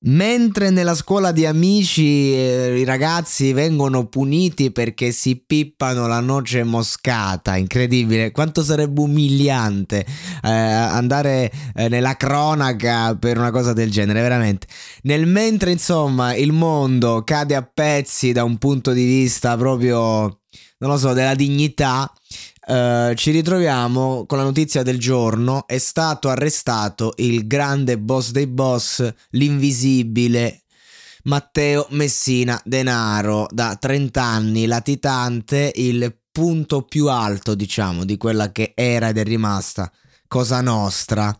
Mentre nella scuola di amici eh, i ragazzi vengono puniti perché si pippano la noce moscata, incredibile, quanto sarebbe umiliante eh, andare eh, nella cronaca per una cosa del genere, veramente. Nel mentre insomma il mondo cade a pezzi da un punto di vista proprio, non lo so, della dignità, Uh, ci ritroviamo con la notizia del giorno, è stato arrestato il grande boss dei boss, l'invisibile Matteo Messina Denaro, da 30 anni, latitante, il punto più alto, diciamo, di quella che era ed è rimasta Cosa Nostra.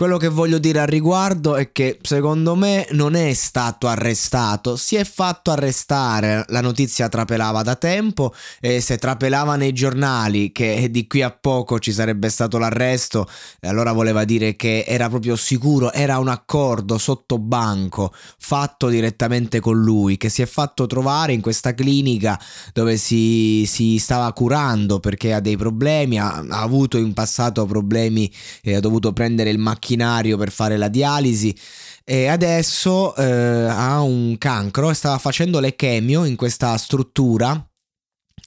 Quello che voglio dire al riguardo è che secondo me non è stato arrestato, si è fatto arrestare, la notizia trapelava da tempo e se trapelava nei giornali che di qui a poco ci sarebbe stato l'arresto, allora voleva dire che era proprio sicuro, era un accordo sotto banco fatto direttamente con lui, che si è fatto trovare in questa clinica dove si, si stava curando perché ha dei problemi, ha, ha avuto in passato problemi e ha dovuto prendere il macchinario macchinario per fare la dialisi e adesso eh, ha un cancro e stava facendo le chemio in questa struttura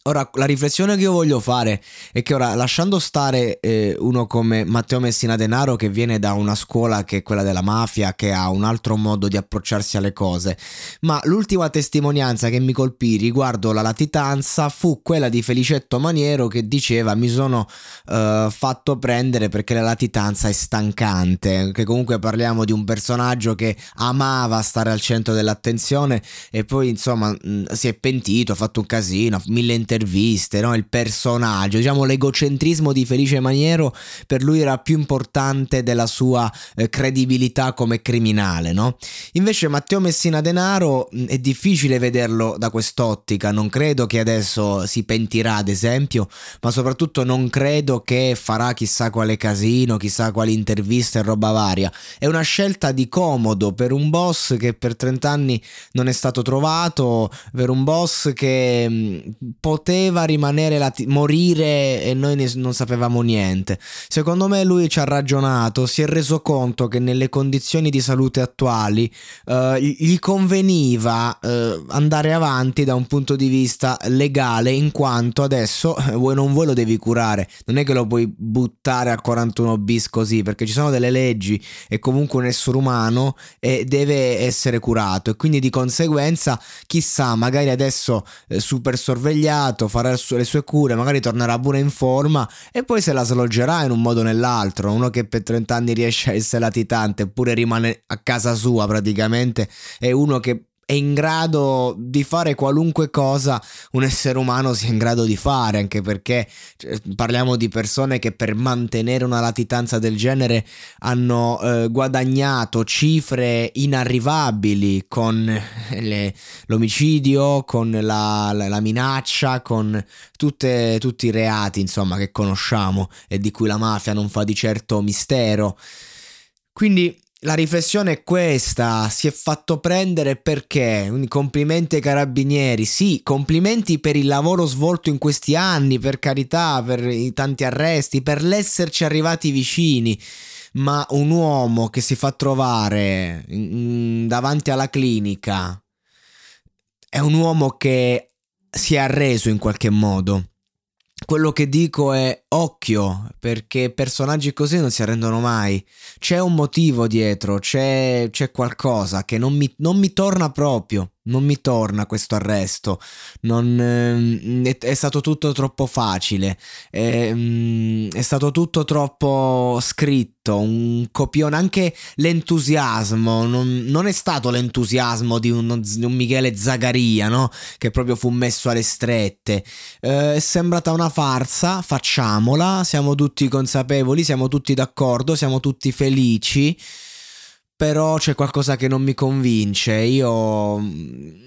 Ora, la riflessione che io voglio fare è che ora, lasciando stare eh, uno come Matteo Messina Denaro, che viene da una scuola che è quella della mafia, che ha un altro modo di approcciarsi alle cose, ma l'ultima testimonianza che mi colpì riguardo la latitanza fu quella di Felicetto Maniero che diceva mi sono eh, fatto prendere perché la latitanza è stancante, che comunque parliamo di un personaggio che amava stare al centro dell'attenzione e poi insomma mh, si è pentito, ha fatto un casino, mille interviste interviste, no? il personaggio, diciamo l'egocentrismo di Felice Maniero per lui era più importante della sua eh, credibilità come criminale. No? Invece Matteo Messina Denaro è difficile vederlo da quest'ottica, non credo che adesso si pentirà ad esempio, ma soprattutto non credo che farà chissà quale casino, chissà quali interviste e roba varia. È una scelta di comodo per un boss che per 30 anni non è stato trovato, per un boss che mh, poteva rimanere lati- morire e noi ne- non sapevamo niente. Secondo me lui ci ha ragionato, si è reso conto che nelle condizioni di salute attuali uh, gli conveniva uh, andare avanti da un punto di vista legale in quanto adesso vuoi non vuoi lo devi curare, non è che lo puoi buttare a 41 bis così perché ci sono delle leggi e comunque un essere umano e deve essere curato e quindi di conseguenza chissà magari adesso eh, super sorvegliato impegnato, farà le sue cure, magari tornerà pure in forma e poi se la sloggerà in un modo o nell'altro. Uno che per 30 anni riesce a essere latitante eppure rimane a casa sua praticamente è uno che è in grado di fare qualunque cosa un essere umano sia in grado di fare, anche perché cioè, parliamo di persone che per mantenere una latitanza del genere hanno eh, guadagnato cifre inarrivabili con le, l'omicidio, con la, la, la minaccia, con tutte, tutti i reati insomma che conosciamo e di cui la mafia non fa di certo mistero. Quindi la riflessione è questa, si è fatto prendere perché? Complimenti ai carabinieri, sì, complimenti per il lavoro svolto in questi anni, per carità, per i tanti arresti, per l'esserci arrivati vicini, ma un uomo che si fa trovare mm, davanti alla clinica è un uomo che si è arreso in qualche modo. Quello che dico è occhio, perché personaggi così non si arrendono mai. C'è un motivo dietro, c'è, c'è qualcosa che non mi, non mi torna proprio non mi torna questo arresto, non, eh, è, è, stato tutto troppo facile, è, mm, è, stato tutto troppo scritto, un copione, anche l'entusiasmo, non, non è stato l'entusiasmo di un, di un, Michele Zagaria, no? che proprio fu messo alle strette, eh, è sembrata una farsa, facciamola, siamo tutti consapevoli, siamo tutti d'accordo, siamo tutti felici però c'è qualcosa che non mi convince. Io mm,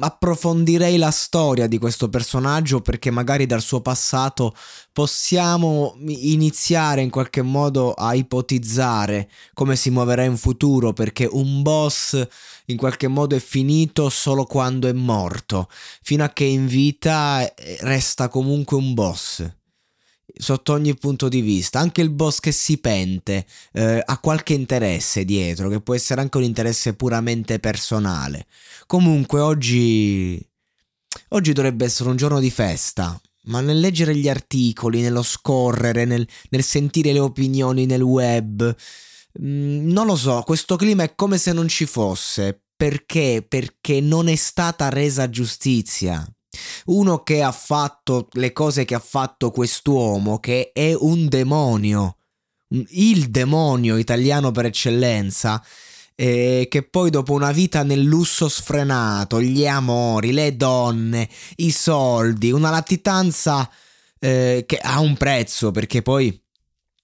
approfondirei la storia di questo personaggio perché magari dal suo passato possiamo iniziare in qualche modo a ipotizzare come si muoverà in futuro perché un boss in qualche modo è finito solo quando è morto. Fino a che in vita eh, resta comunque un boss sotto ogni punto di vista. Anche il boss che si pente eh, ha qualche interesse dietro, che può essere anche un interesse puramente personale. Comunque oggi... Oggi dovrebbe essere un giorno di festa, ma nel leggere gli articoli, nello scorrere, nel, nel sentire le opinioni nel web, mh, mm, non lo so, questo clima è come se non ci fosse. Perché? Perché non è stata resa giustizia. Uno che ha fatto le cose che ha fatto quest'uomo, che è un demonio, il demonio italiano per eccellenza, eh, che poi dopo una vita nel lusso sfrenato, gli amori, le donne, i soldi, una latitanza eh, che ha un prezzo, perché poi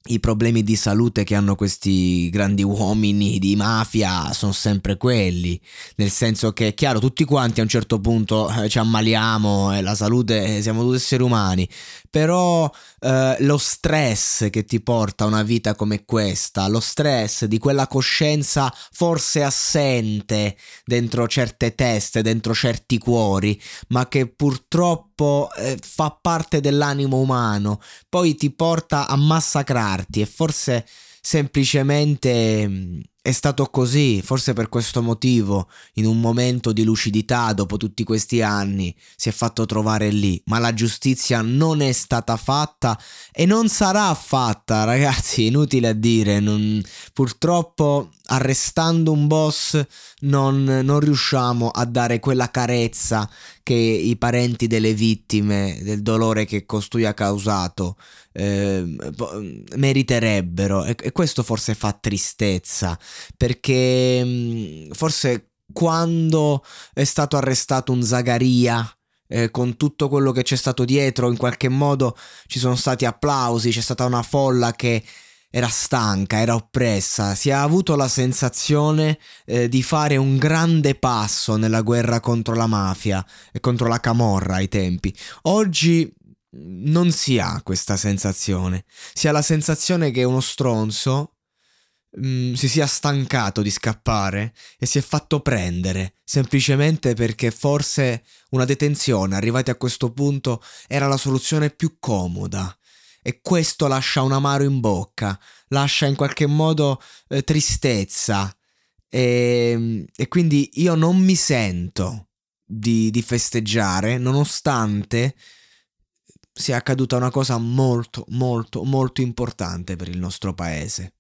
i problemi di salute che hanno questi grandi uomini di mafia sono sempre quelli, nel senso che è chiaro tutti quanti a un certo punto eh, ci ammaliamo e la salute eh, siamo tutti esseri umani, però eh, lo stress che ti porta a una vita come questa, lo stress di quella coscienza forse assente dentro certe teste, dentro certi cuori, ma che purtroppo eh, fa parte dell'animo umano, poi ti porta a massacrarti e forse semplicemente mm, è stato così, forse per questo motivo, in un momento di lucidità dopo tutti questi anni, si è fatto trovare lì, ma la giustizia non è stata fatta e non sarà fatta, ragazzi, inutile a dire, non... purtroppo arrestando un boss non, non riusciamo a dare quella carezza che i parenti delle vittime del dolore che costui ha causato eh, meriterebbero. E, e questo forse fa tristezza perché mm, forse quando è stato arrestato un Zagaria eh, con tutto quello che c'è stato dietro, in qualche modo ci sono stati applausi, c'è stata una folla che era stanca, era oppressa, si è avuto la sensazione eh, di fare un grande passo nella guerra contro la mafia e contro la camorra ai tempi. Oggi non si ha questa sensazione, si ha la sensazione che uno stronzo mh, mm, si sia stancato di scappare e si è fatto prendere semplicemente perché forse una detenzione arrivati a questo punto era la soluzione più comoda. E questo lascia un amaro in bocca, lascia in qualche modo eh, tristezza. E, e, quindi io non mi sento di, di festeggiare, nonostante sia accaduta una cosa molto, molto, molto importante per il nostro paese.